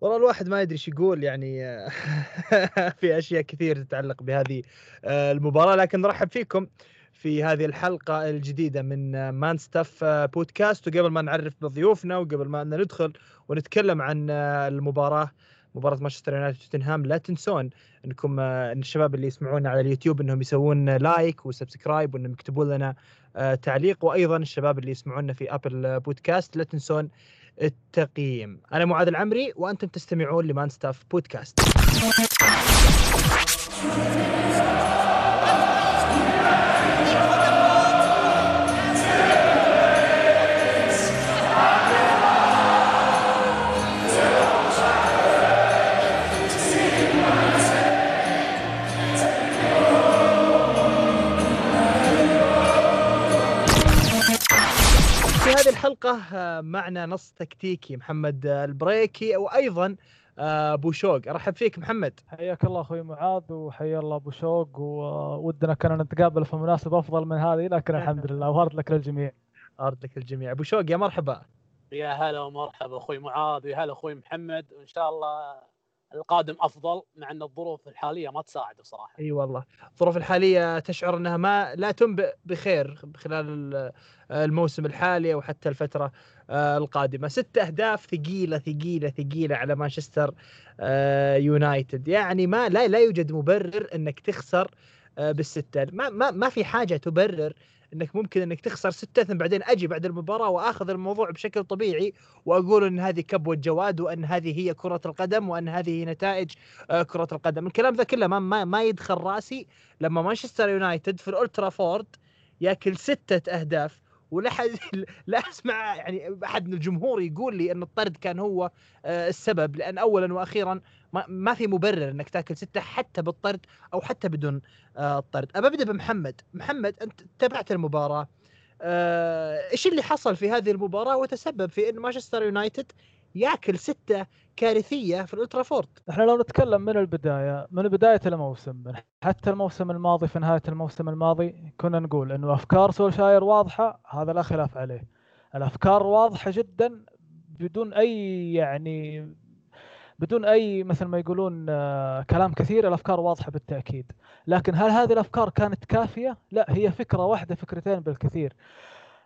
والله الواحد ما يدري إيش يقول يعني في أشياء كثير تتعلق بهذه آه، المباراة. لكن نرحب فيكم في هذه الحلقة الجديدة من Man Stuff Podcast وقبل ما نعرف بضيوفنا وقبل ما ندخل ونتكلم عن آه، المباراة مباراة مانشستر يونايتد وتوتنهام لا تنسون إنكم آه، إن الشباب اللي يسمعونا على اليوتيوب إنهم يسوون like و subscribe وإنهم يكتبون لنا تعليق. وأيضا الشباب اللي يسمعونا في Apple Podcast لا تنسون التقييم. أنا معاذ العمري وأنتم تستمعون لمان ستاف بودكاست. الحلقة آه، معنا نص تكتيكي محمد البريكي وأيضا آه، أبو شوق. أرحب فيك محمد. حياك الله أخوي معاذ وحيا الله أبو شوق ودنا كنا نتقابل في مناسبة أفضل من هذه لكن الحمد لله وأرد لك للجميع. أرد لك للجميع. أبو شوق يا مرحبا. يا هلا ومرحبا أخوي معاذ ويا هلا أخوي محمد وإن شاء الله القادم أفضل مع إن الظروف الحالية ما تساعد صراحة. إي والله. الظروف الحالية تشعر إنها ما لا تنبئ بخير خلال الموسم الحالي وحتى الفترة آه، القادمة. ست أهداف ثقيلة ثقيلة ثقيلة على مانشستر آه، يونايتد. يعني ما لا لا يوجد مبرر إنك تخسر آه، بالستة. ما ما ما في حاجة تبرر إنك ممكن إنك تخسر ستة ثم بعدين أجي بعد المباراة وآخذ الموضوع بشكل طبيعي وأقول إن هذه كبوة جواد وإن هذه هي كرة القدم وإن هذه هي نتائج آه، كرة القدم. الكلام ذا كله ما, ما, ما يدخل رأسي لما مانشستر يونايتد في الأولد ترافورد يأكل ستة أهداف ولا حد لا أسمع يعني أحد من الجمهور يقول لي إن الطرد كان هو آه، السبب لأن اولا وأخيرا ما, في مبرر إنك تأكل ستة حتى بالطرد أو حتى بدون آه، الطرد. أبى أبدأ بمحمد. محمد أنت تابعت المباراة آه، إيش اللي حصل في هذه المباراة وتسبب في إن مانشستر يونايتد ياكل ستة كارثية في الأولد ترافورد. إحنا لو نتكلم من البداية من بداية الموسم حتى الموسم الماضي في نهاية الموسم الماضي كنا نقول إنه أفكار سولشاير واضحة هذا لا خلاف عليه. الأفكار واضحة جدا بدون أي يعني بدون أي مثل ما يقولون آه، كلام كثير الأفكار واضحة بالتأكيد. لكن هل هذه الأفكار كانت كافية؟ لا هي فكرة واحدة فكرتين بالكثير.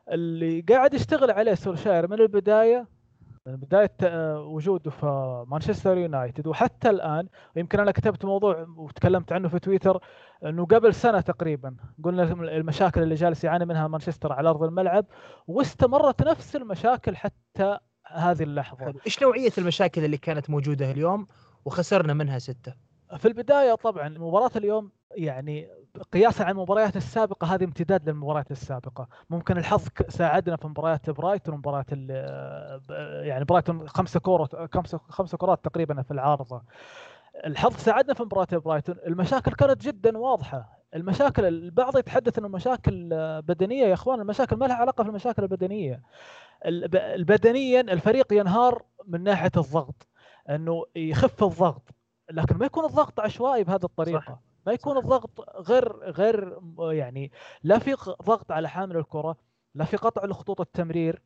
اللي قاعد يشتغل عليه سولشاير من البداية من بداية آه، وجوده في مانشستر يونايتد. وحتى الآن ويمكن أنا كتبت موضوع وتكلمت عنه في تويتر إنه قبل سنة تقريبا قلنا المشاكل اللي جالس يعاني منها مانشستر على أرض الملعب واستمرت نفس المشاكل حتى هذه اللحظة. إيش نوعية المشاكل اللي كانت موجودة اليوم وخسرنا منها ستة؟ في البداية طبعا مباراة اليوم يعني قياسا على المباريات السابقة هذه امتداد للمباريات السابقة. ممكن الحظ ساعدنا في مباريات برايتون ومباراه يعني برايتون خمسة كورات خمسة خمسة كرات تقريبا في العارضة. الحظ ساعدنا في مباراه برايتون. المشاكل كانت جدا واضحة. المشاكل البعض يتحدث إنه مشاكل بدنية. يا إخوان المشاكل ما لها علاقة في المشاكل البدنيه بدنيا الفريق ينهار من ناحية الضغط إنه يخف الضغط. لكن ما يكون الضغط عشوائي بهذه الطريقة. صح. ما يكون الضغط غير غير يعني لا في ضغط على حامل الكرة لا في قطع لخطوط التمرير.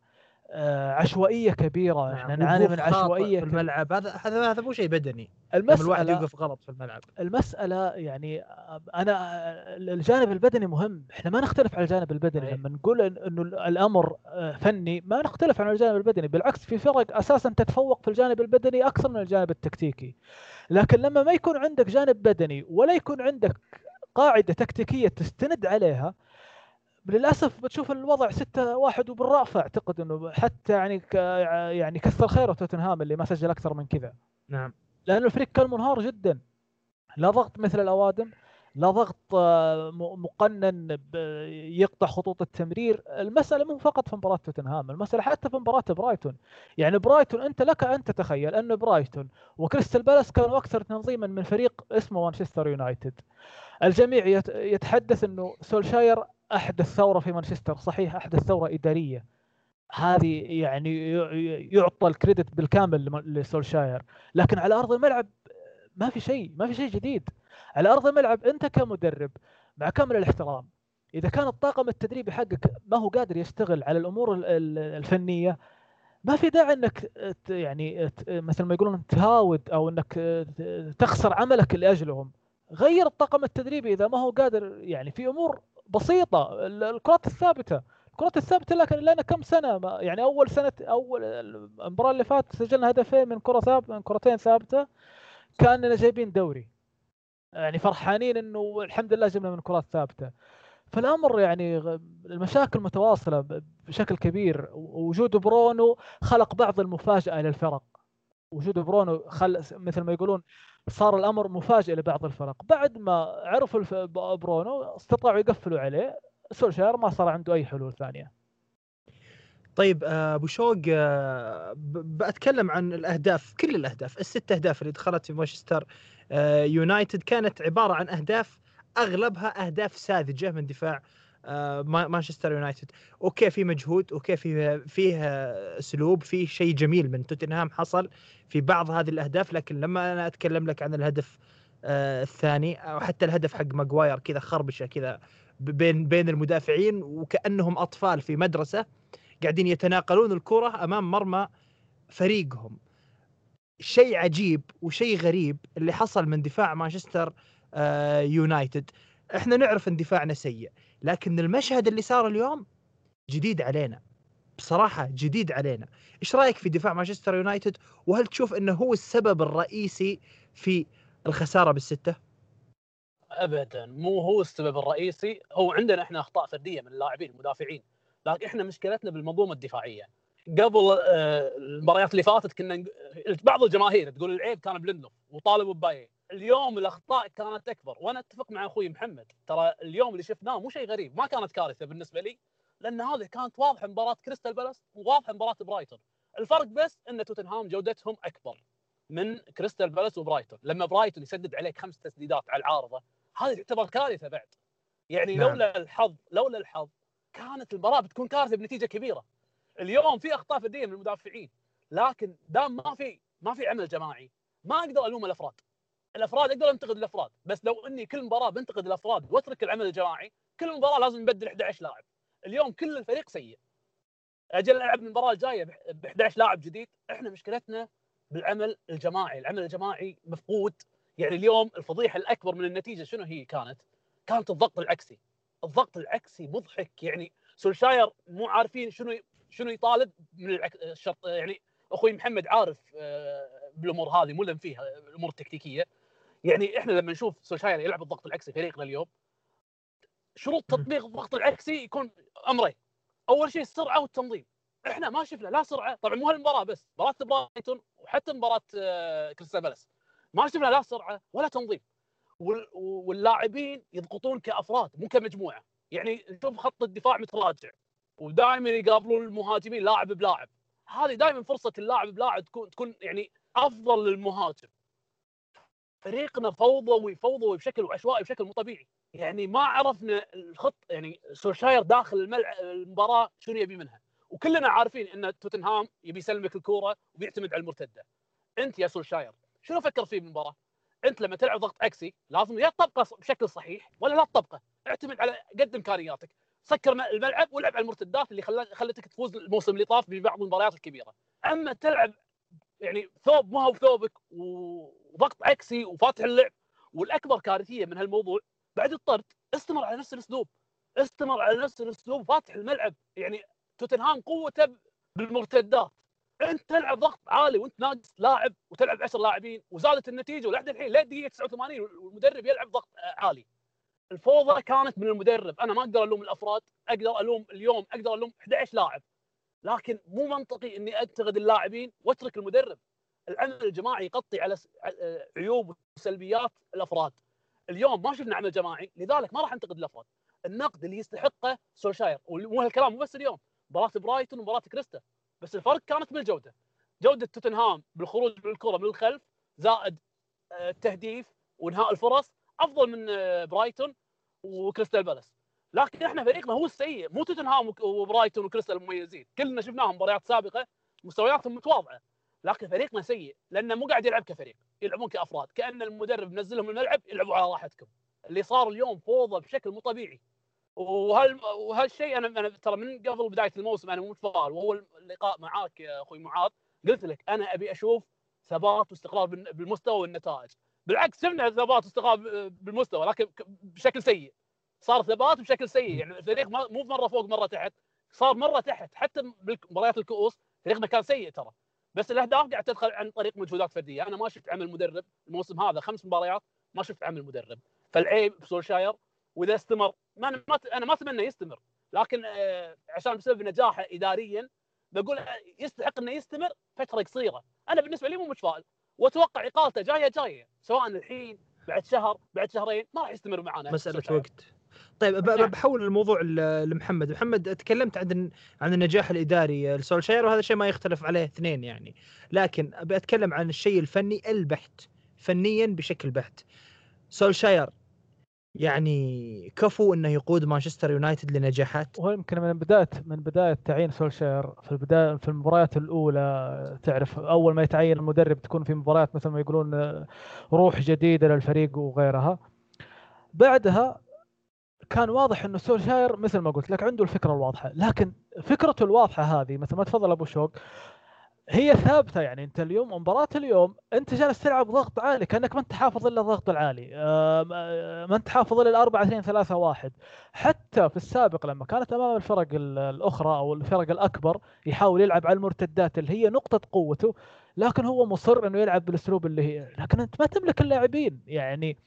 عشوائية كبيرة. نعم. إحنا نعاني من عشوائية في الملعب. هذا هذا هذا مو شيء بدني. المسألة الواحد يوقف غلط في الملعب. المسألة يعني أنا الجانب البدني مهم. إحنا ما نختلف على الجانب البدني. لما نقول إنه الأمر آه، فني ما نختلف عن الجانب البدني. بالعكس في فرق أساسا تتفوق في الجانب البدني أكثر من الجانب التكتيكي. لكن لما ما يكون عندك جانب بدني ولا يكون عندك قاعدة تكتيكية تستند عليها للأسف بتشوف الوضع 6 1 وبالرافع أعتقد إنه حتى يعني يعني كثر خيره توتنهام اللي ما سجل أكثر من كذا. نعم. لأنه الفريق كان منهار جدا. لا ضغط مثل الأوادم لا ضغط آه، مقنن يقطع خطوط التمرير. المسألة مو فقط في مباراة توتنهام المسألة حتى في مباراة برايتون. يعني برايتون أنت لك أن تتخيل أن برايتون وكريستال بالاس كانوا أكثر تنظيما من فريق اسمه مانشستر يونايتد. الجميع يتحدث أنه سولشاير احدث ثوره في مانشستر صحيح احدث ثوره إدارية. هذه يعني يعطى الكريدت بالكامل لسولشاير. لكن على أرض الملعب ما في شيء ما في شيء جديد. على أرض الملعب أنت كمدرب مع كامل الاحترام إذا كان الطاقم التدريبي حقك ما هو قادر يشتغل على الأمور الفنية ما في داعي إنك يعني مثل ما يقولون تهاود أو إنك تخسر عملك لأجلهم. غير الطاقم التدريبي إذا ما هو قادر يعني في أمور بسيطة. ال- الكرات الثابتة. الكرات الثابتة لكن لنا كم سنة؟ يعني أول سنة أول المباراة اللي فاتت سجلنا هدفين من كرة ثابته من كرتين ثابتة. كأننا جايبين دوري. يعني فرحانين إنه الحمد لله جبنا من كرات ثابتة. فالأمر يعني المشاكل متواصلة بشكل كبير. وجود برونو خلق بعض المفاجأة للفرق. وجود برونو خل مثل ما يقولون صار الأمر مفاجئ لبعض الفرق. بعد ما عرفوا الف... برونو استطاعوا يقفلوا عليه سولشاير ما صار عنده أي حلول ثانية. طيب آه، أبو شوق آه، بتكلم عن الأهداف كل الأهداف الست أهداف اللي دخلت في مانشستر آه، يونايتد كانت عبارة عن أهداف أغلبها أهداف ساذجة من دفاع مانشستر يونايتد. okay في مجهود okay في فيه آه، أسلوب في شيء جميل من توتنهام حصل في بعض هذه الأهداف لكن لما أنا أتكلم لك عن الهدف آه، الثاني أو حتى الهدف حق ماجواير كذا خربشة كذا بين بين المدافعين وكأنهم أطفال في مدرسة قاعدين يتناقلون الكرة أمام مرمى فريقهم. شيء عجيب وشيء غريب اللي حصل من دفاع مانشستر آه، يونايتد. إحنا نعرف ان دفاعنا سيء لكن المشهد اللي صار اليوم جديد علينا بصراحة جديد علينا. إيش رأيك في دفاع مانشستر يونايتد؟ وهل تشوف إنه هو السبب الرئيسي في الخسارة بالستة؟ ابدا مو هو السبب الرئيسي هو عندنا إحنا أخطاء فردية من اللاعبين المدافعين لكن إحنا مشكلتنا بالمنظومة الدفاعية. قبل آه، المباريات اللي فاتت كنا بعض الجماهير تقول العيب كان بليندلوف وطالبوا ببايلي اليوم الأخطاء كانت أكبر. وأنا أتفق مع أخوي محمد. ترى اليوم اللي شفناه مو شيء غريب ما كانت كارثة بالنسبة لي لأن هذه كانت واضحة مباراة كريستال بالاس وواضحة مباراة برايتون. الفرق بس إن توتنهام جودتهم أكبر من كريستال بالاس وبرايتون. لما برايتون يسدد عليك خمس تسديدات على العارضة هذه تعتبر كارثة بعد. يعني نعم. لولا الحظ لولا الحظ كانت المباراة بتكون كارثة بنتيجة كبيرة. اليوم في أخطاء فردية من المدافعين لكن دام ما في ما في عمل جماعي ما أقدر ألوم الأفراد. الأفراد أقدر أنتقد الأفراد بس لو إني كل مباراة بنتقد الأفراد وأترك العمل الجماعي كل مباراة لازم نبدل 11 لاعب. اليوم كل الفريق سيء. أجل ألعب المباراة الجاية ب 11 لاعب جديد. إحنا مشكلتنا بالعمل الجماعي. العمل الجماعي مفقود. يعني اليوم الفضيحة الأكبر من النتيجة شنو هي كانت؟ كانت الضغط العكسي. الضغط العكسي مضحك. يعني سولشاير مو عارفين شنو شنو يطالب من. الشرط يعني أخوي محمد عارف آه، بالأمور هذه ملم فيها الأمور التكتيكية. يعني إحنا لما نشوف سولشاير يلعب الضغط العكسي فريقنا اليوم شروط تطبيق الضغط العكسي يكون أمرين. أول شيء السرعة والتنظيم. إحنا ما شفنا لا سرعة طبعا مو هالمباراة بس مباراة برايتون وحتى مباراة آه، كريستال بالاس. ما شفنا لا سرعة ولا تنظيم. وال- واللاعبين يضغطون كأفراد مو كمجموعة. يعني نشوف خط الدفاع متراجع ودائما يقابلون المهاجمين لاعب بلاعب. هذه دائما فرصة اللاعب بلاعب تكون تكون يعني أفضل للمهاجم. فريقنا فوضوي فوضوي بشكل عشوائي بشكل مو طبيعي. يعني ما عرفنا الخط يعني سولشاير داخل الملعب المباراة شنو يبي منها. وكلنا عارفين إن توتنهام يبي يسلمك الكورة وبيعتمد على المرتدة. أنت يا سولشاير شنو فكر فيه بالمباراة؟ أنت لما تلعب ضغط عكسي لازم يا تطبقه بشكل صحيح ولا لا تطبقه اعتمد على قد امكانياتك سكر الملعب والعب على المرتدات اللي خلت خلتك تفوز الموسم اللي طاف ببعض المباريات الكبيرة. أما تلعب يعني ثوب ما هو بثوبك وضغط عكسي وفاتح اللعب. والأكبر كارثية من هالموضوع بعد الطرد استمر على نفس الأسلوب. استمر على نفس الأسلوب فاتح الملعب. يعني توتنهام قوته بالمرتدات. أنت تلعب ضغط عالي وأنت ناقص لاعب وتلعب 10 لاعبين وزادت النتيجة ولحد الحين للدقيقه 89 والمدرب يلعب ضغط عالي. الفوضى كانت من المدرب. أنا ما أقدر ألوم الأفراد أقدر ألوم اليوم أقدر ألوم 11 لاعب. لكن مو منطقي إني أنتقد اللاعبين وأترك المدرب. العمل الجماعي يغطي على ع- عيوب وسلبيات الأفراد. اليوم ما شفنا عمل جماعي لذلك ما راح انتقد الأفراد. النقد اللي يستحقه سولشاير ومو هالكلام مو بس اليوم مباراة برايتون ومباراة كريستال. بس الفرق كانت بالجودة. جودة توتنهام بالخروج بالكرة من الخلف زائد آه، التهديف وإنهاء الفرص أفضل من آه، برايتون وكريستال بالاس. لكن إحنا فريقنا هو السيء مو توتنهام وبرايتون وكريستال المميزين. كلنا شفناهم مباريات سابقة مستوياتهم متواضعة. لكن فريقنا سيء لأنه مو قاعد يلعب كفريق يلعبون كأفراد. كأن المدرب منزلهم الملعب يلعبوا على راحتكم. اللي صار اليوم فوضى بشكل مو طبيعي. وهال وهالشيء أنا أنا ترى من قبل بداية الموسم أنا متفائل. وهو اللقاء معاك يا أخوي معاذ قلت لك أنا أبي أشوف ثبات واستقرار بالمستوى والنتائج. بالعكس شفنا ثبات واستقرار بالمستوى لكن بشكل سيء. صار ثبات بشكل سيء. يعني الفريق مو مره فوق مرة تحت. صار مرة تحت. حتى بمباريات الكؤوس فريقنا كان سيء ترى. بس الأهداف قاعد تدخل عن طريق مجهودات فردية. أنا ما شفت عمل مدرب الموسم هذا خمس مباريات ما شفت عمل مدرب. فالعيب بسولشاير وإذا استمر ما أنا ما أنا ما أتمنى يستمر. لكن آه، عشان بسبب نجاحه اداريا بقول آه، يستحق إنه يستمر فترة قصيرة. أنا بالنسبة لي مو متفائل. وأتوقع إقالته جاية جاية. سواء الحين بعد شهر بعد شهرين ما راح يستمر معنا مسألة سولشاير. وقت. طيب نعم. بحول الموضوع لمحمد. محمد تكلمت عن عن النجاح الإداري لسولشاير وهذا شيء ما يختلف عليه اثنين يعني. لكن أبي أتكلم عن الشيء الفني البحت فنيا بشكل بحت. سولشاير يعني كفو إنه يقود مانشستر يونايتد لنجاحات؟ وهو يمكن من بداية من بداية تعيين سولشير في البدايه في المباريات الأولى تعرف أول ما يتعين المدرب تكون في مباريات مثل ما يقولون آه، روح جديدة للفريق وغيرها. بعدها كان واضح إنه سولشاير مثل ما قلت لك عنده الفكرة الواضحة لكن فكرته الواضحة هذه مثل ما تفضل أبو شوق هي ثابتة يعني أنت اليوم مباراة اليوم أنت جالس تلعب ضغط عالي كأنك ما أنت حافظ إلا الضغط العالي ما أنت حافظ إلا 4 2 3 1 حتى في السابق لما كانت أمام الفرق ال- الأخرى أو الفرق الأكبر يحاول يلعب على المرتدات اللي هي نقطة قوته لكن هو مصر إنه يلعب بالأسلوب اللي هي لكن أنت ما تملك اللاعبين يعني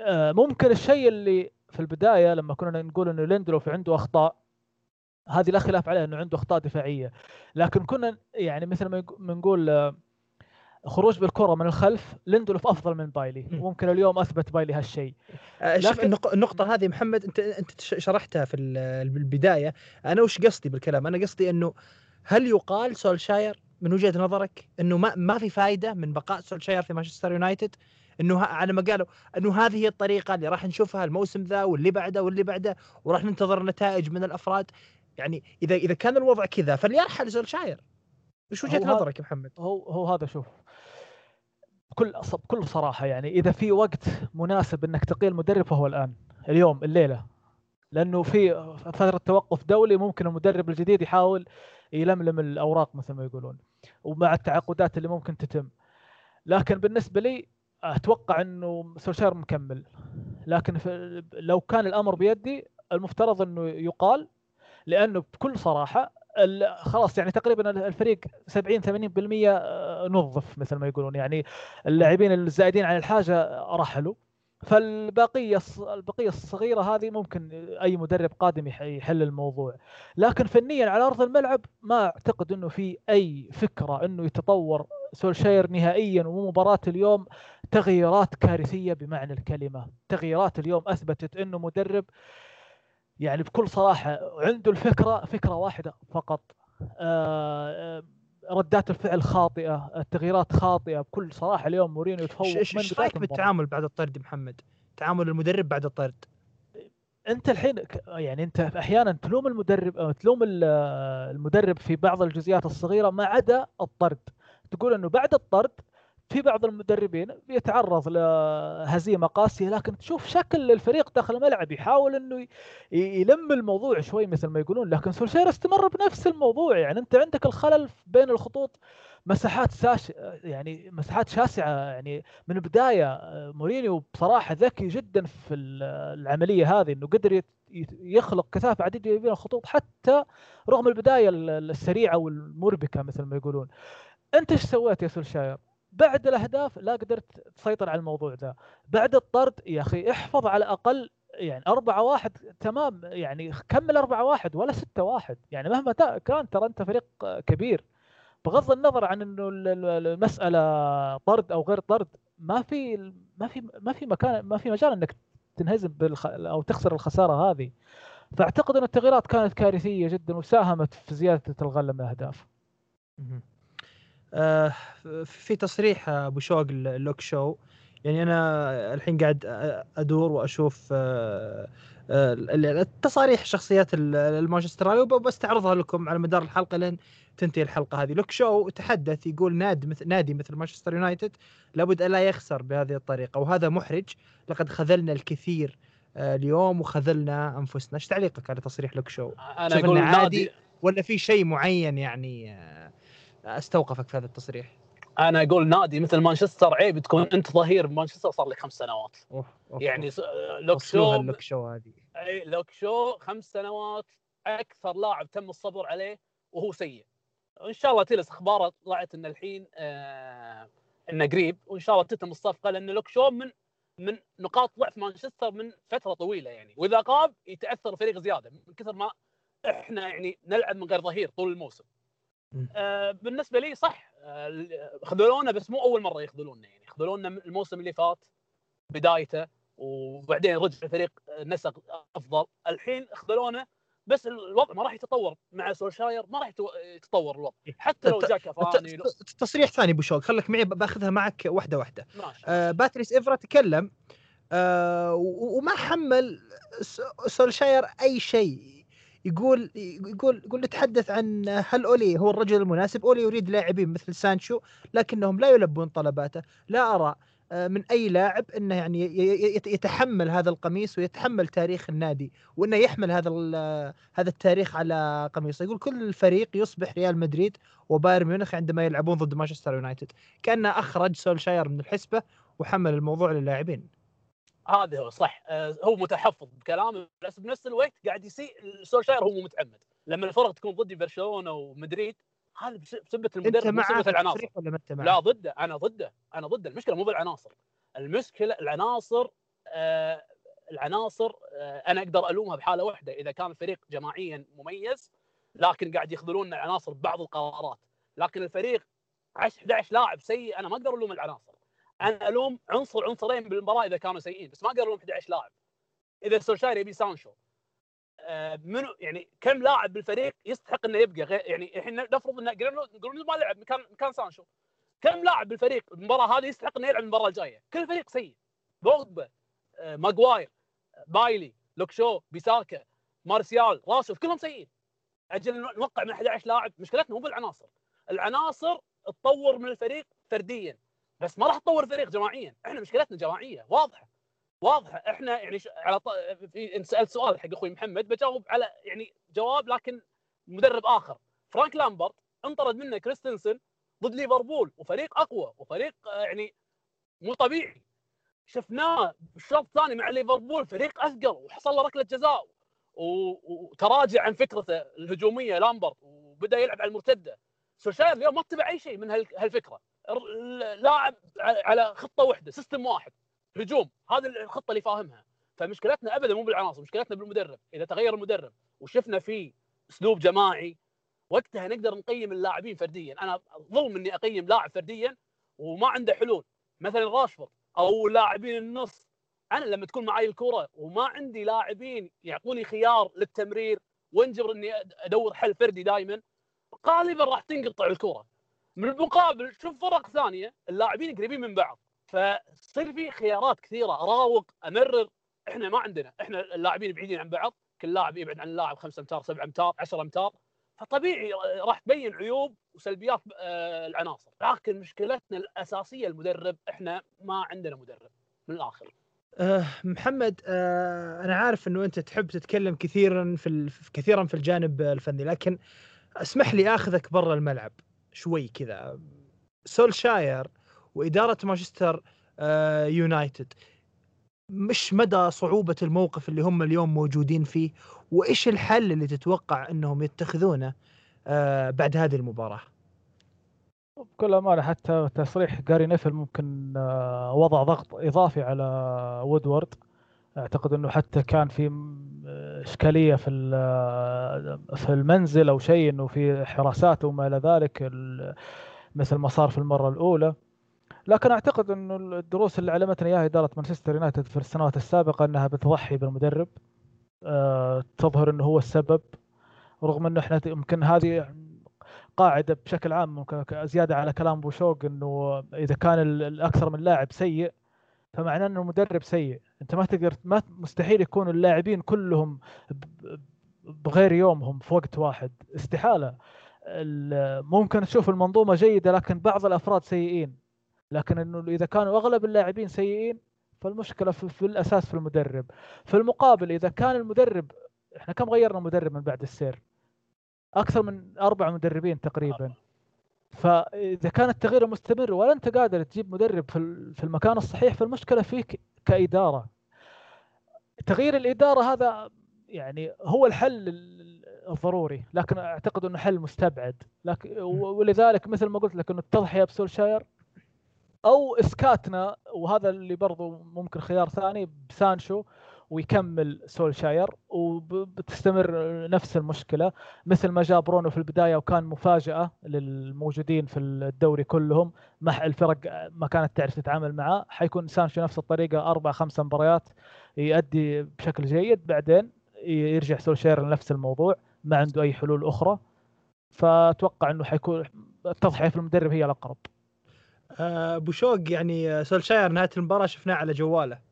آه، ممكن الشيء اللي في البداية لما كنا نقول إنه ليندلوف عنده أخطاء هذه لا خلاف عليها إنه عنده أخطاء دفاعية لكن كنا يعني مثل ما نقول آه، خروج بالكرة من الخلف ليندلوف أفضل من بايلي م. وممكن اليوم أثبت بايلي هالشيء آه، لكن- النق- النقطة هذه محمد أنت أنت شرحتها في ال- بالبداية، أنا وش قصدي بالكلام؟ أنا قصدي إنه هل يقال سولشاير من وجهة نظرك إنه ما ما في فائدة من بقاء سولشاير في مانشستر يونايتد؟ إنه على ما قالوا إنه هذه هي الطريقة اللي راح نشوفها الموسم ذا واللي بعده واللي بعده وراح ننتظر نتائج من الأفراد، يعني إذا إذا كان الوضع كذا فليرحل سولشاير. وش هذا- نظرك يا محمد؟ هو هو هذا شوف بكل بكل صراحة يعني إذا في وقت مناسب إنك تقيل مدرب فهو الآن اليوم الليلة لأنه في فترة توقف دولي ممكن المدرب الجديد يحاول يلملم الأوراق مثل ما يقولون ومع التعاقدات اللي ممكن تتم لكن بالنسبة لي أتوقع إنه سولشاير مكمل. لكن لو كان الأمر بيدي المفترض إنه يقال لأنه بكل صراحة خلاص يعني تقريبا الفريق 70 80% آه، نظف مثل ما يقولون. يعني اللاعبين الزائدين عن الحاجة رحلوا فالبقية البقية الصغيرة هذه ممكن أي مدرب قادم يح- يحل الموضوع. لكن فنيا على أرض الملعب ما أعتقد إنه في أي فكرة إنه يتطور سولشاير نهائيا ومباراة اليوم تغييرات كارثية بمعنى الكلمة تغييرات اليوم أثبتت إنه مدرب يعني بكل صراحة عنده الفكرة فكرة واحدة فقط آه، آه، ردات الفعل خاطئة التغييرات خاطئة بكل صراحة اليوم مورينيو يتفوق إيش رأيك. بالتعامل بعد الطرد محمد؟ تعامل المدرب بعد الطرد. أنت الحين يعني أنت أحيانا تلوم المدرب أو تلوم ال- المدرب في بعض الجزئيات الصغيرة ما عدا الطرد تقول إنه بعد الطرد في بعض المدربين بيتعرض لهزيمة قاسية لكن تشوف شكل الفريق داخل الملعب يحاول إنه يلم الموضوع شوي مثل ما يقولون لكن سولشير استمر بنفس الموضوع. يعني أنت عندك الخلل بين الخطوط مساحات ساش يعني مساحات شاسعة. يعني من البداية مورينيو بصراحة ذكي جدا في ال- العملية هذه إنه قدر يخلق كثافة عديدة بين الخطوط حتى رغم البداية ال- السريعة والمربكة مثل ما يقولون. أنت إيش سويت يا سولشاير؟ بعد الأهداف لا قدرت تسيطر على الموضوع ذا. بعد الطرد يا أخي احفظ على الأقل يعني أربعة واحد تمام يعني كمل أربعة واحد ولا ستة واحد. يعني مهما كان ترى أنت فريق كبير. بغض النظر عن إنه ال- ال- المسألة طرد أو غير طرد ما في ما في ما في مكان ما في مجال إنك تنهزم بالخ... أو تخسر الخسارة هذه. فأعتقد إن التغييرات كانت كارثية جدا وساهمت في زيادة الغله من الأهداف. في تصريح أبو شوق اللوك شو يعني أنا الحين قاعد أدور وأشوف آه آه التصاريح شخصيات ال- المانشستراوي وبستعرضها لكم على مدار الحلقة لين تنتهي الحلقة هذه. لوك شو تحدث يقول نادي مثل نادي مثل مانشستر يونايتد لابد ألا يخسر بهذه الطريقة وهذا محرج. لقد خذلنا الكثير آه، اليوم وخذلنا أنفسنا. إيش تعليقك على تصريح لوك شو؟ أنا أقول عادي. نادي ولا في شيء معين يعني آه، أستوقفك في هذا التصريح أنا أقول نادي مثل مانشستر عيب تكون أنت ظهير بمانشستر صار لك خمس سنوات أوه. أوه. يعني لوك شو اللوك شو هذه أي لوك شو خمس سنوات أكثر لاعب تم الصبر عليه وهو سيء وإن شاء الله تيلس اخباره طلعت إن الحين آه إنه قريب وإن شاء الله تتم الصفقة لأن لوك شو من من نقاط ضعف مانشستر من فترة طويلة يعني وإذا غاب يتأثر الفريق زيادة من كثر ما إحنا يعني نلعب من غير ظهير طول الموسم. آه بالنسبة لي صح. آه خذلونا بس مو أول مرة يخذلونا يعني. خذلونا الموسم اللي فات بدايته وبعدين رجع الفريق نسق أفضل. الحين خذلونا بس الوضع ما راح يتطور. مع سولشاير ما راح يتطور الوضع. حتى لو لو- الت- تصريح ثاني أبو شوق. خليك معي بأخذها معك واحدة واحدة. آه باتريس إفرا تكلم آه وما حمل سولشاير أي شيء. يقول يقول يقول نتحدث عن هل أولي هو الرجل المناسب؟ أولي يريد لاعبين مثل سانشو لكنهم لا يلبون طلباته. لا أرى آه، من أي لاعب إنه يعني يتحمل هذا القميص ويتحمل تاريخ النادي وإنه يحمل هذا هذا التاريخ على قميصه. يقول كل الفريق يصبح ريال مدريد وبايرن ميونخ عندما يلعبون ضد مانشستر يونايتد. كأنه أخرج سولشاير من الحسبة وحمل الموضوع للاعبين. هذا هو صح. آه، هو متحفظ بكلامه بس بنفس الوقت قاعد يسيء سولشاير هو مو متعمد. لما الفرق تكون ضدي برشلونة ومدريد هذا بس- بسبه المدرب بسبه العناصر. ولا ما أنت معه؟ لا ضده أنا ضده أنا ضده. المشكلة مو بالعناصر. المشكلة العناصر آه العناصر آه أنا أقدر ألومها بحالة واحدة. إذا كان الفريق جماعيا مميز لكن قاعد يخذلون العناصر ببعض القرارات. لكن الفريق 10 11 لاعب سيء أنا ما أقدر ألوم العناصر. أنا ألوم عنصر عنصرين بالمباراة إذا كانوا سيئين بس ما أقدر الوم 11 لاعب. إذا سولشاير يبي سانشو. آه، منو يعني كم لاعب بالفريق يستحق إنه يبقى غير يعني الحين نفرض انه نقول ما لعب مكان مكان سانشو. كم لاعب بالفريق المباراه هذه يستحق إنه يلعب المباراة الجاية؟ كل الفريق سيء. بوجبا آه، ماجواير بايلي لوكشو بيساكا مارسيال راشف كلهم سيئين. أجل نوقع من 11 لاعب مشكلتنا مو بالعناصر. العناصر تطور من الفريق فرديا. بس ما راح تطور الفريق جماعيا. إحنا مشكلتنا جماعية. واضحة. واضحة. إحنا يعني. على ط... في انت سألت سؤال حق أخوي محمد بجاوب على يعني جواب لكن مدرب آخر. فرانك لامبارد انطرد منه كريستنسن ضد ليفربول وفريق أقوى وفريق آه، يعني مو طبيعي. شفناه بالشوط الثاني مع ليفربول فريق أثقل وحصل له ركلة جزاء وتراجع عن فكرته الهجومية لامبارد وبدأ يلعب على المرتدة. سولشاير اليوم ما اتبع أي شيء من هال- هالفكرة. لاعب على- خطة واحدة system واحد هجوم هذه الخطة اللي فاهمها. فمشكلتنا ابدا مو بالعناصر مشكلتنا بالمدرب. إذا تغير المدرب وشفنا فيه أسلوب جماعي وقتها نقدر نقيم اللاعبين فرديا. أنا ظلم إني أقيم لاعب فرديا وما عنده حلول. مثلا راشفورد أو لاعبين النص. أنا لما تكون معي الكرة وما عندي لاعبين يعطوني خيار للتمرير وانجبر إني أدور حل فردي دائما غالبا راح تنقطع الكرة. من المقابل شوف فرق ثانية اللاعبين قريبين من بعض فتصير في خيارات كثيرة أراوغ أمرر. إحنا ما عندنا إحنا اللاعبين بعيدين عن بعض كل لاعب يبعد عن اللاعب 5 أمتار 7 أمتار 10 أمتار فطبيعي راح تبين عيوب وسلبيات آه، العناصر. لكن مشكلتنا الأساسية المدرب إحنا ما عندنا مدرب من الآخر. آه محمد آه أنا عارف إنه أنت تحب تتكلم كثيرا. في- كثيرا في الجانب الفني لكن اسمح لي آخذك برا الملعب. شوي كذا. سولشاير وإدارة مانشستر آه يونايتد. مش مدى صعوبة الموقف اللي هم اليوم موجودين فيه؟ وإيش الحل اللي تتوقع أنهم يتخذونه آه بعد هذه المباراة؟ بكل أمانة حتى تصريح جاري نيفل ممكن آه، وضع ضغط إضافي على وودورد. أعتقد إنه حتى كان في إشكالية في في المنزل أو شيء إنه في حراسات وما إلى ذلك مثل ما صار في المرة الأولى. لكن أعتقد إنه الدروس اللي علمتنا إياها إدارة مانشستر يونايتد في السنوات السابقة إنها بتضحي بالمدرب. آه، تظهر إنه هو السبب. رغم إنه إحنا يمكن هذه قاعدة بشكل عام زيادة على كلام بوشوق إنه إذا كان ال- الأكثر من لاعب سيء فمعناه إنه المدرب سيء. أنت ما تقدر ما مستحيل يكون اللاعبين كلهم بغير يومهم في وقت واحد. استحالة. ال- ممكن تشوف المنظومة جيدة لكن بعض الأفراد سيئين. لكن إنه إذا كانوا أغلب اللاعبين سيئين فالمشكلة في, في الأساس في المدرب. في المقابل إذا كان المدرب إحنا كم غيرنا مدرب من بعد السير؟ أكثر من أربع مدربين تقريبا. فإذا كان التغيير مستمر ولا أنت قادر تجيب مدرب في المكان الصحيح فالمشكلة فيك كإدارة. تغيير الإدارة هذا يعني هو الحل الضروري لكن أعتقد إنه حل مستبعد. لكن ولذلك مثل ما قلت لك إنه التضحية بسولشاير أو إسكاتنا وهذا اللي برضو ممكن خيار ثاني بسانشو ويكمل سولشاير وبتستمر نفس المشكلة. مثل ما جاء برونو في البداية وكان مفاجأة للموجودين في الدوري كلهم مع الفرق ما كانت تعرف تتعامل معاه حيكون سانشو نفس الطريقة أربع خمس مباريات يؤدي بشكل جيد. بعدين يرجع سولشاير لنفس الموضوع ما عنده أي حلول أخرى. فأتوقع إنه حيكون التضحية في المدرب هي الأقرب. أبو شوق يعني سولشاير نهاية المباراة شفناه على جواله.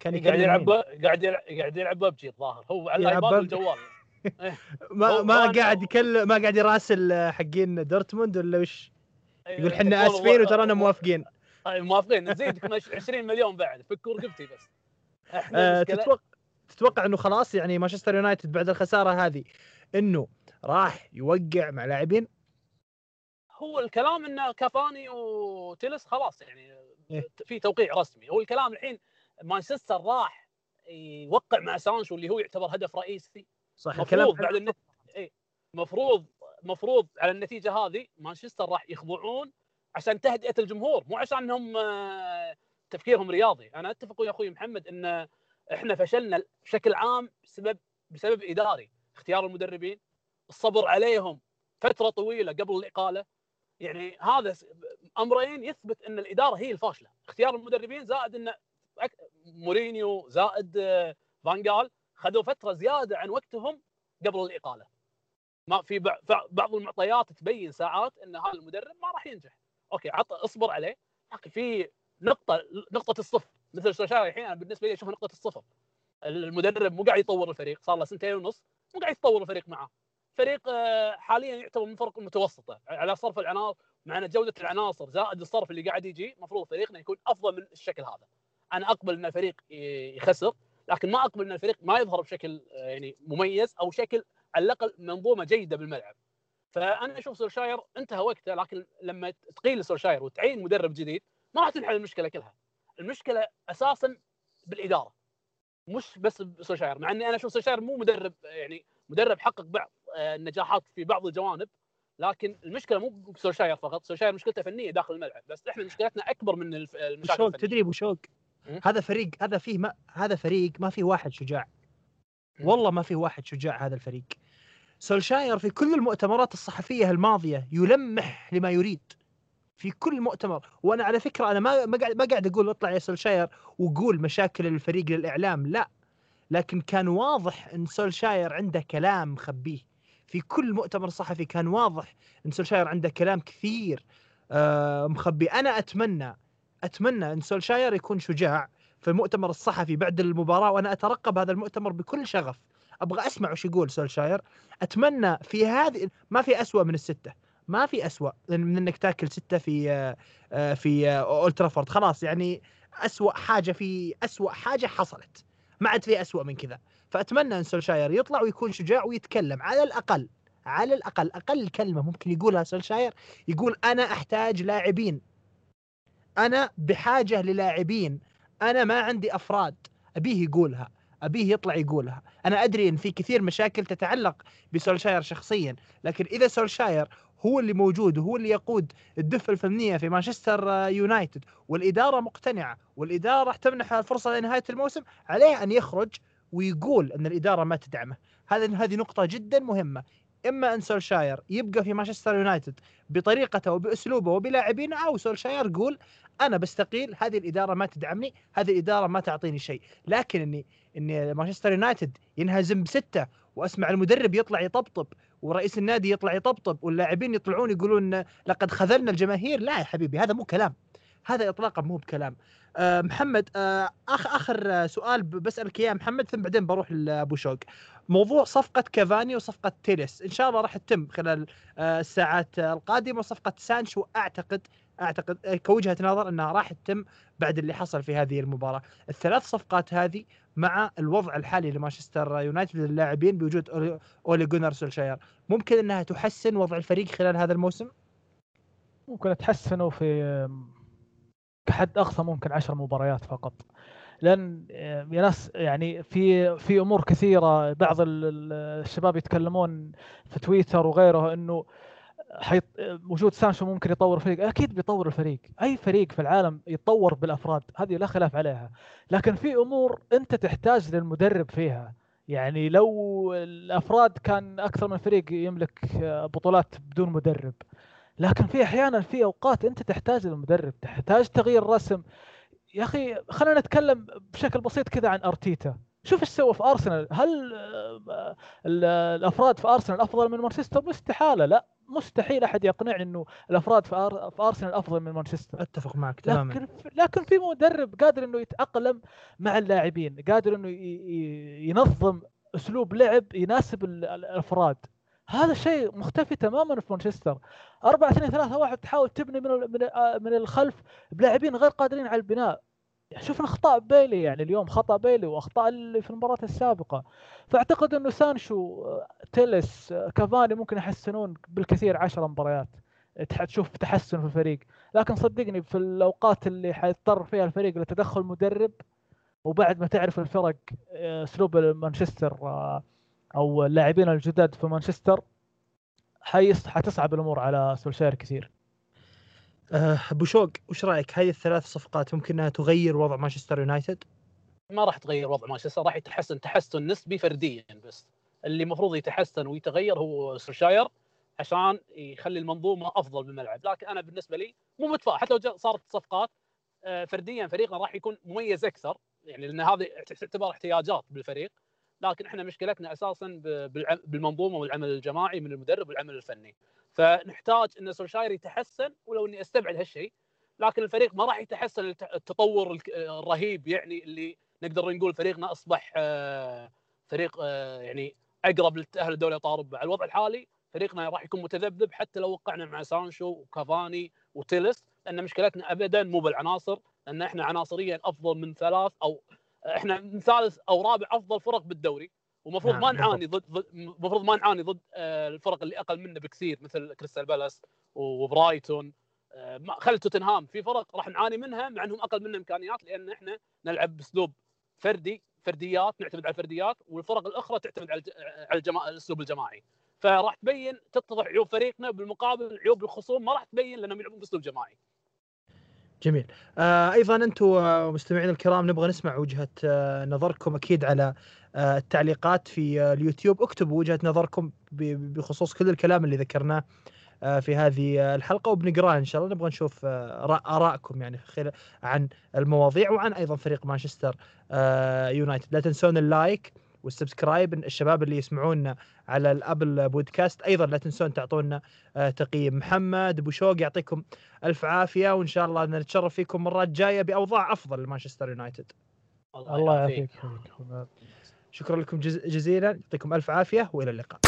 كان قاعد يلعب قاعد يلعب قاعد يلعب ببجي الظاهر. هو على الايباد والجوال ما ما قاعد يكلم ما قاعد يراسل حقين دورتموند ولا وش؟ يقول إحنا آسفين وترانا موافقين. موافقين. نزيدكم 20 مليون بعد. فكوا رقبتي بس. إحنا تتوقع تتوقع إنه خلاص يعني مانشستر يونايتد بعد الخسارة هذه إنه راح يوقع مع لاعبين؟ هو الكلام إنه كافاني وتيلس خلاص يعني إيه؟ في توقيع رسمي. هو الكلام الحين مانشستر راح يوقع مع سانشو اللي هو يعتبر هدف رئيسي صح الكلام بعد النت... اي مفروض مفروض على النتيجة هذه مانشستر راح يخضعون عشان تهدئة الجمهور مو عشان انهم آه، تفكيرهم رياضي. أنا أتفق ويا أخوي محمد إن إحنا فشلنا بشكل عام بسبب بسبب إداري اختيار المدربين الصبر عليهم فترة طويلة قبل الإقالة. يعني هذا أمرين يثبت إن الإدارة هي الفاشلة. اختيار المدربين زائد إن مورينيو زائد آه، فانجال خذوا فترة زيادة عن وقتهم قبل الإقالة. ما في بعض المعطيات تبين ساعات إن هذا المدرب ما راح ينجح. okay عط اصبر عليه أخي في نقطة نقطة الصفر. مثل سولشاير الحين أنا بالنسبة لي أشوفها نقطة الصفر. المدرب مو قاعد يطور الفريق صار له سنتين ونص مو قاعد يطور الفريق معاه. فريق آه، حاليا يعتبر من الفرق المتوسطة. على صرف العناصر مع ان جودة العناصر زائد الصرف اللي قاعد يجي المفروض فريقنا يكون أفضل من الشكل هذا. أنا أقبل إن الفريق يخسر لكن ما أقبل إن الفريق ما يظهر بشكل آه، يعني مميز أو شكل على الأقل منظومة جيدة بالملعب. فأنا أشوف سولشاير انتهى وقته لكن لما تقيل سولشاير وتعين مدرب جديد ما راح تنحل المشكلة كلها. المشكلة أساسا بالإدارة مش بس بسولشاير مع إني أنا أشوف سولشاير مو مدرب يعني مدرب حقق بعض آه، النجاحات في بعض الجوانب لكن المشكلة مو بسولشاير فقط سولشاير مشكلته فنية داخل الملعب. بس إحنا مشكلتنا أكبر من المشاكل الفنية. تدري ابو شوق هذا فريق هذا فيه ما هذا فريق ما فيه واحد شجاع. والله ما فيه واحد شجاع هذا الفريق. سولشاير في كل المؤتمرات الصحفية الماضية يلمح لما يريد. في كل مؤتمر. وأنا على فكرة أنا ما ما قاعد ما قاعد أقول اطلع يا سولشاير وقول مشاكل الفريق للإعلام لا. لكن كان واضح إن سولشاير عنده كلام مخبيه في كل مؤتمر صحفي كان واضح إن سولشاير عنده كلام كثير آه مخبي. أنا أتمنى أتمنى أن سولشاير يكون شجاع في المؤتمر الصحفي بعد المباراة وأنا أترقب هذا المؤتمر بكل شغف. أبغى أسمع وش يقول سولشاير. أتمنى في هذه ما في أسوأ من الستة. ما في أسوأ من إنك تاكل ستة في آه، في اولترافورد خلاص يعني أسوأ حاجة في أسوأ حاجة حصلت. ما عاد في أسوأ من كذا. فأتمنى أن سولشاير يطلع ويكون شجاع ويتكلم. على الأقل على الأقل أقل كلمة ممكن يقولها سولشاير يقول أنا أحتاج لاعبين. أنا بحاجة للاعبين. أنا ما عندي أفراد. أبيه يقولها. أبيه يطلع يقولها. أنا أدري إن في كثير مشاكل تتعلق بسولشاير شخصيا لكن إذا سولشاير هو اللي موجود وهو اللي يقود الدفة الفنية في مانشستر يونايتد والإدارة مقتنعة والإدارة تمنح الفرصة لنهاية الموسم عليه أن يخرج ويقول إن الإدارة ما تدعمه. هذه هذه نقطة جدا مهمة. إما أن سولشاير يبقى في مانشستر يونايتد بطريقته وبأسلوبه وبلاعبينه أو سولشاير يقول أنا بستقيل هذه الإدارة ما تدعمني هذه الإدارة ما تعطيني شيء. لكن اني إني مانشستر يونايتد ينهزم بستة وأسمع المدرب يطلع يطبطب ورئيس النادي يطلع يطبطب واللاعبين يطلعون يقولون لقد خذلنا الجماهير. لا يا حبيبي هذا مو كلام. هذا اطلاقا مو بكلام. آه محمد آه اخ آخر سؤال بسألك إياه محمد ثم بعدين بروح لأبو شوق. موضوع صفقة كافاني وصفقة تيليس إن شاء الله راح تتم خلال آه الساعات القادمة. وصفقة سانشو أعتقد أعتقد آه، كوجهة نظر إنها راح تتم بعد اللي حصل في هذه المباراة. الثلاث صفقات هذه مع الوضع الحالي لمانشستر يونايتد للاعبين بوجود اولي جونر سولشاير ممكن إنها تحسن وضع الفريق خلال هذا الموسم؟ ممكن تحسنوا في كحد أقصى ممكن عشر مباريات فقط. لأن آه، يا ناس يعني في في أمور كثيرة بعض ال- ال- الشباب يتكلمون في تويتر وغيره إنه حيط... وجود سانشو ممكن يطور الفريق أكيد بيطور الفريق. أي فريق في العالم يتطور بالأفراد. هذه لا خلاف عليها. لكن في أمور أنت تحتاج للمدرب فيها. يعني لو الأفراد كان أكثر من فريق يملك آه، بطولات بدون مدرب. لكن في أحيانا في أوقات أنت تحتاج للمدرب تحتاج تغيير رسم. يا أخي خلينا نتكلم بشكل بسيط كذا عن أرتيتا. شوف إيش سوى في أرسنال. هل ال- الأفراد في أرسنال أفضل من مانشستر؟ مستحالة. لا مستحيل أحد يقنعني إنه الأفراد في, أر... في أرسنال أفضل من مانشستر. أتفق معك تماما. لكن لكن في مدرب قادر إنه يتأقلم مع اللاعبين قادر إنه ي... ينظم أسلوب لعب يناسب ال- ال- الأفراد. هذا الشيء مختفي تماما في مانشستر. 4 2 3 1 تحاول تبني من من الخلف بلاعبين غير قادرين على البناء. يعني شفنا أخطاء بيلي يعني اليوم خطأ بيلي وأخطاء اللي في المباراة السابقة. فأعتقد إنه سانشو تيلس كافاني ممكن يحسنون بالكثير 10 مباريات. تشوف تحسن في الفريق. لكن صدقني في الأوقات اللي حيضطر فيها الفريق لتدخل مدرب وبعد ما تعرف الفرق آه، أسلوب مانشستر آه، أو اللاعبين الجدد في مانشستر حيص حتصعب الأمور على سولشاير كثير. أه، أبو شوق وش رأيك؟ هذه الثلاث صفقات ممكن إنها تغير وضع مانشستر يونايتد؟ ما راح تغير وضع مانشستر راح يتحسن تحسن نسبي فرديا بس. اللي المفروض يتحسن ويتغير هو سولشاير عشان يخلي المنظومة أفضل بالملعب. لكن أنا بالنسبة لي مو متفائل. حتى لو صارت صفقات آه، فرديا فريقنا راح يكون مميز أكثر. يعني لأن هذه تعتبر احتياجات بالفريق. لكن إحنا مشكلتنا أساسا بالمنظومة والعمل الجماعي من المدرب والعمل الفني. فنحتاج إن سولشاير يتحسن ولو إني أستبعد هالشيء لكن الفريق ما راح يتحسن الت- التطور الرهيب يعني اللي نقدر نقول فريقنا أصبح آه، فريق آه، يعني أقرب للتاهل لدوري أبطال أوروبا. على الوضع الحالي فريقنا راح يكون متذبذب حتى لو وقعنا مع سانشو وكافاني وتيلس لأن مشكلتنا ابدا مو بالعناصر لأن إحنا عناصريا أفضل من ثلاث أو إحنا من ثالث أو رابع أفضل فرق بالدوري ومفروض نعم، ما نعاني ضد المفروض ما نعاني ضد آه، الفرق اللي أقل منا بكثير مثل كريستال بالاس وبرايتون. آه، خل توتنهام في فرق راح نعاني منها مع إنهم أقل منا إمكانيات لأن إحنا نلعب بأسلوب فردي فرديات نعتمد على الفرديات والفرق الأخرى تعتمد على الجما... الأسلوب الجماعي. فراح تبين تتضح عيوب فريقنا بالمقابل عيوب الخصوم ما راح تبين لأنهم يلعبون بأسلوب جماعي. جميل. آه أيضا أنتم مستمعينا الكرام نبغى نسمع وجهة آه نظركم أكيد على آه التعليقات في اليوتيوب. اكتبوا وجهة نظركم بخصوص كل الكلام اللي ذكرناه في هذه الحلقة وبنقراه إن شاء الله. نبغى نشوف آرائكم يعني عن المواضيع وعن أيضا فريق مانشستر يونايتد. لا تنسون ال like وال subscribe الشباب اللي يسمعونا على ال Apple Podcast أيضا لا تنسون تعطونا آه، تقييم. محمد أبو شوق يعطيكم ألف عافية وإن شاء الله نتشرف فيكم مرات جاية بأوضاع أفضل لمانشستر يونايتد. الله يعافيك. شكرا لكم جزيلا يعطيكم ألف عافية وإلى اللقاء.